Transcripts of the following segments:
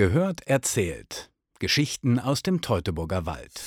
Gehört erzählt. Geschichten aus dem Teutoburger Wald.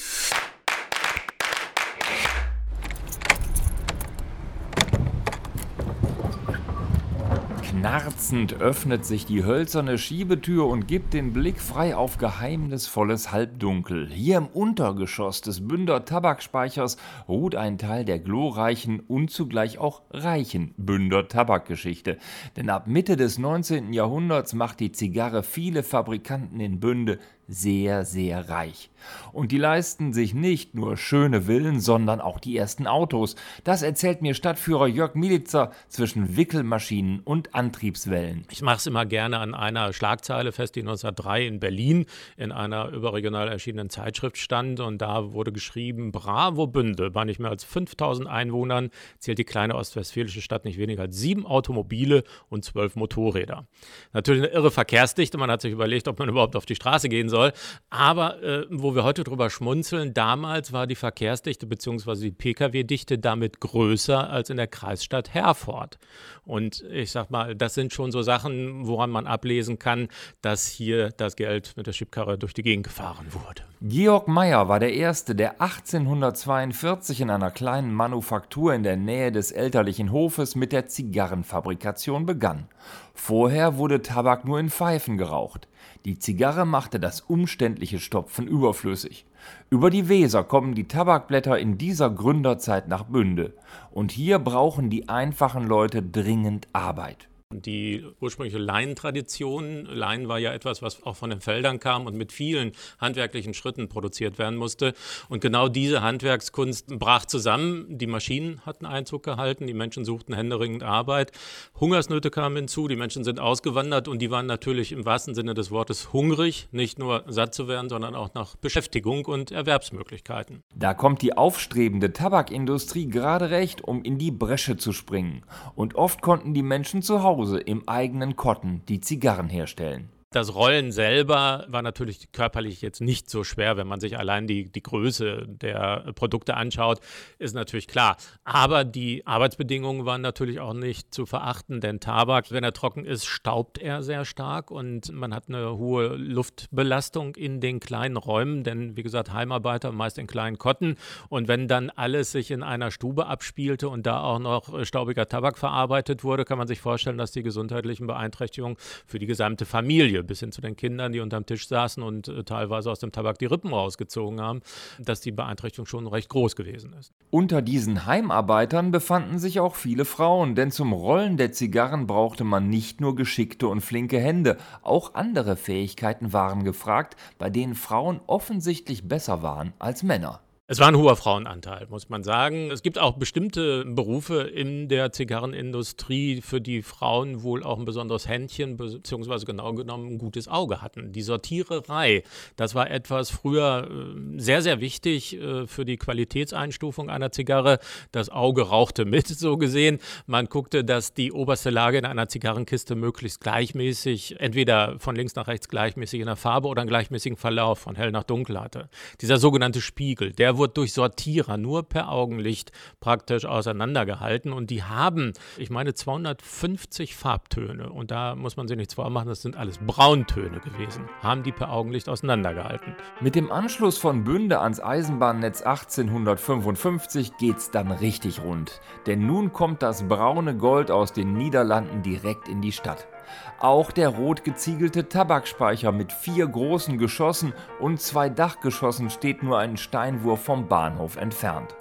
Knarzend öffnet sich die hölzerne Schiebetür und gibt den Blick frei auf geheimnisvolles Halbdunkel. Hier im Untergeschoss des Bünder Tabakspeichers ruht ein Teil der glorreichen und zugleich auch reichen Bünder Tabakgeschichte. Denn ab Mitte des 19. Jahrhunderts macht die Zigarre viele Fabrikanten in Bünde sehr, sehr reich. Und die leisten sich nicht nur schöne Villen, sondern auch die ersten Autos. Das erzählt mir Stadtführer Jörg Militzer zwischen Wickelmaschinen und Antriebswellen. Ich mache es immer gerne an einer Schlagzeile fest, die 1903 in Berlin in einer überregional erschienenen Zeitschrift stand. Und da wurde geschrieben, Bravo Bünde, bei nicht mehr als 5000 Einwohnern zählt die kleine ostwestfälische Stadt nicht weniger als sieben Automobile und zwölf Motorräder. Natürlich eine irre Verkehrsdichte. Man hat sich überlegt, ob man überhaupt auf die Straße gehen soll. Aber äh, wo wir heute drüber schmunzeln, damals war die Verkehrsdichte bzw. die Pkw-Dichte damit größer als in der Kreisstadt Herford. Und ich sag mal, das sind schon so Sachen, woran man ablesen kann, dass hier das Geld mit der Schiebkarre durch die Gegend gefahren wurde. Georg Meyer war der Erste, der 1842 in einer kleinen Manufaktur in der Nähe des elterlichen Hofes mit der Zigarrenfabrikation begann. Vorher wurde Tabak nur in Pfeifen geraucht. Die Zigarre machte das umständliche Stopfen überflüssig. Über die Weser kommen die Tabakblätter in dieser Gründerzeit nach Bünde. Und hier brauchen die einfachen Leute dringend Arbeit die ursprüngliche Leinentradition. Leinen war ja etwas, was auch von den Feldern kam und mit vielen handwerklichen Schritten produziert werden musste. Und genau diese Handwerkskunst brach zusammen. Die Maschinen hatten Einzug gehalten, die Menschen suchten händeringend Arbeit. Hungersnöte kamen hinzu, die Menschen sind ausgewandert und die waren natürlich im wahrsten Sinne des Wortes hungrig, nicht nur satt zu werden, sondern auch nach Beschäftigung und Erwerbsmöglichkeiten. Da kommt die aufstrebende Tabakindustrie gerade recht, um in die Bresche zu springen. Und oft konnten die Menschen zu Hause Hause im eigenen Kotten die Zigarren herstellen. Das Rollen selber war natürlich körperlich jetzt nicht so schwer, wenn man sich allein die, die Größe der Produkte anschaut, ist natürlich klar. Aber die Arbeitsbedingungen waren natürlich auch nicht zu verachten, denn Tabak, wenn er trocken ist, staubt er sehr stark und man hat eine hohe Luftbelastung in den kleinen Räumen, denn wie gesagt, Heimarbeiter meist in kleinen Kotten. Und wenn dann alles sich in einer Stube abspielte und da auch noch staubiger Tabak verarbeitet wurde, kann man sich vorstellen, dass die gesundheitlichen Beeinträchtigungen für die gesamte Familie bis hin zu den Kindern, die unterm Tisch saßen und äh, teilweise aus dem Tabak die Rippen rausgezogen haben, dass die Beeinträchtigung schon recht groß gewesen ist. Unter diesen Heimarbeitern befanden sich auch viele Frauen, denn zum Rollen der Zigarren brauchte man nicht nur geschickte und flinke Hände, auch andere Fähigkeiten waren gefragt, bei denen Frauen offensichtlich besser waren als Männer. Es war ein hoher Frauenanteil, muss man sagen. Es gibt auch bestimmte Berufe in der Zigarrenindustrie, für die Frauen wohl auch ein besonderes Händchen, beziehungsweise genau genommen ein gutes Auge hatten. Die Sortiererei, das war etwas früher äh, sehr, sehr wichtig äh, für die Qualitätseinstufung einer Zigarre. Das Auge rauchte mit, so gesehen. Man guckte, dass die oberste Lage in einer Zigarrenkiste möglichst gleichmäßig, entweder von links nach rechts gleichmäßig in der Farbe oder einen gleichmäßigen Verlauf von hell nach dunkel hatte. Dieser sogenannte Spiegel, der der wird durch Sortierer nur per Augenlicht praktisch auseinandergehalten und die haben, ich meine, 250 Farbtöne und da muss man sich nichts vormachen, das sind alles Brauntöne gewesen, haben die per Augenlicht auseinandergehalten. Mit dem Anschluss von Bünde ans Eisenbahnnetz 1855 geht's dann richtig rund, denn nun kommt das braune Gold aus den Niederlanden direkt in die Stadt. Auch der rot geziegelte Tabakspeicher mit vier großen Geschossen und zwei Dachgeschossen steht nur einen Steinwurf vom Bahnhof entfernt.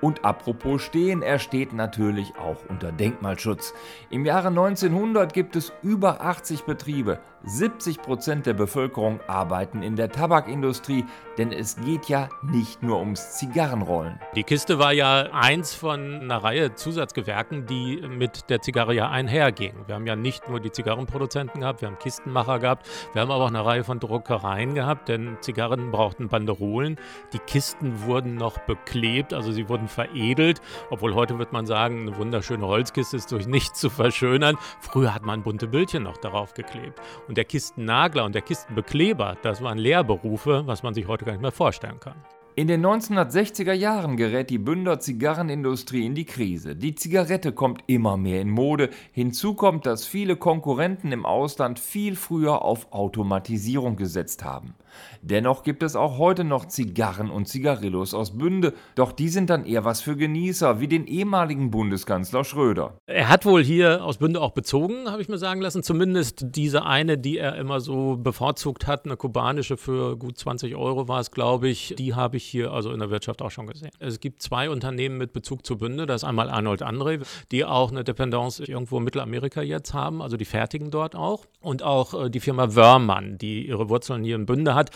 Und apropos stehen, er steht natürlich auch unter Denkmalschutz. Im Jahre 1900 gibt es über 80 Betriebe. 70 Prozent der Bevölkerung arbeiten in der Tabakindustrie, denn es geht ja nicht nur ums Zigarrenrollen. Die Kiste war ja eins von einer Reihe Zusatzgewerken, die mit der Zigarre ja einhergingen. Wir haben ja nicht nur die Zigarrenproduzenten gehabt, wir haben Kistenmacher gehabt, wir haben aber auch eine Reihe von Druckereien gehabt, denn Zigarren brauchten Banderolen. Die Kisten wurden noch beklebt, also sie wurden veredelt, obwohl heute wird man sagen, eine wunderschöne Holzkiste ist durch nichts zu verschönern. Früher hat man bunte Bildchen noch darauf geklebt. Und der Kistennagler und der Kistenbekleber, das waren Lehrberufe, was man sich heute gar nicht mehr vorstellen kann. In den 1960er Jahren gerät die Bünder Zigarrenindustrie in die Krise. Die Zigarette kommt immer mehr in Mode. Hinzu kommt, dass viele Konkurrenten im Ausland viel früher auf Automatisierung gesetzt haben. Dennoch gibt es auch heute noch Zigarren und Zigarillos aus Bünde, doch die sind dann eher was für Genießer, wie den ehemaligen Bundeskanzler Schröder. Er hat wohl hier aus Bünde auch bezogen, habe ich mir sagen lassen. Zumindest diese eine, die er immer so bevorzugt hat, eine kubanische für gut 20 Euro war es, glaube ich, die habe ich hier also in der Wirtschaft auch schon gesehen. Es gibt zwei Unternehmen mit Bezug zu Bünde. Das ist einmal Arnold André, die auch eine Dependance irgendwo in Mittelamerika jetzt haben, also die fertigen dort auch. Und auch äh, die Firma Wörmann, die ihre Wurzeln hier in Bünde hat.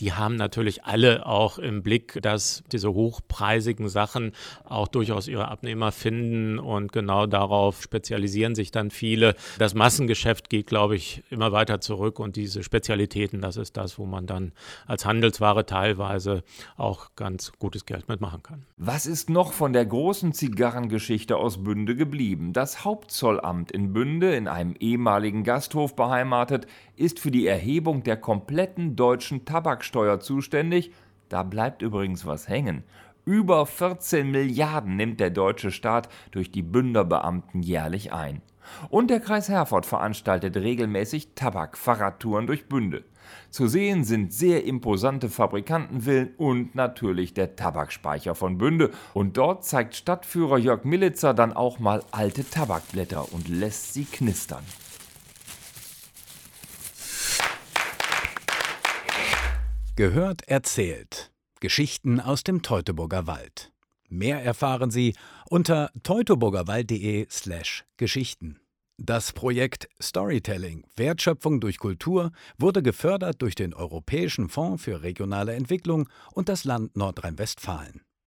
Die haben natürlich alle auch im Blick, dass diese hochpreisigen Sachen auch durchaus ihre Abnehmer finden und genau darauf spezialisieren sich dann viele. Das Massengeschäft geht, glaube ich, immer weiter zurück und diese Spezialitäten, das ist das, wo man dann als Handelsware teilweise auch ganz gutes Geld mitmachen kann. Was ist noch von der großen Zigarrengeschichte aus Bünde geblieben? Das Hauptzollamt in Bünde, in einem ehemaligen Gasthof beheimatet, ist für die Erhebung der kompletten deutschen Tabaksteuer zuständig. Da bleibt übrigens was hängen. Über 14 Milliarden nimmt der deutsche Staat durch die Bünderbeamten jährlich ein. Und der Kreis Herford veranstaltet regelmäßig Tabak-Fahrradtouren durch Bünde. Zu sehen sind sehr imposante Fabrikantenvillen und natürlich der Tabakspeicher von Bünde. Und dort zeigt Stadtführer Jörg Millitzer dann auch mal alte Tabakblätter und lässt sie knistern. Gehört erzählt. Geschichten aus dem Teutoburger Wald. Mehr erfahren Sie unter teutoburgerwald.de slash Geschichten. Das Projekt Storytelling Wertschöpfung durch Kultur wurde gefördert durch den Europäischen Fonds für regionale Entwicklung und das Land Nordrhein-Westfalen.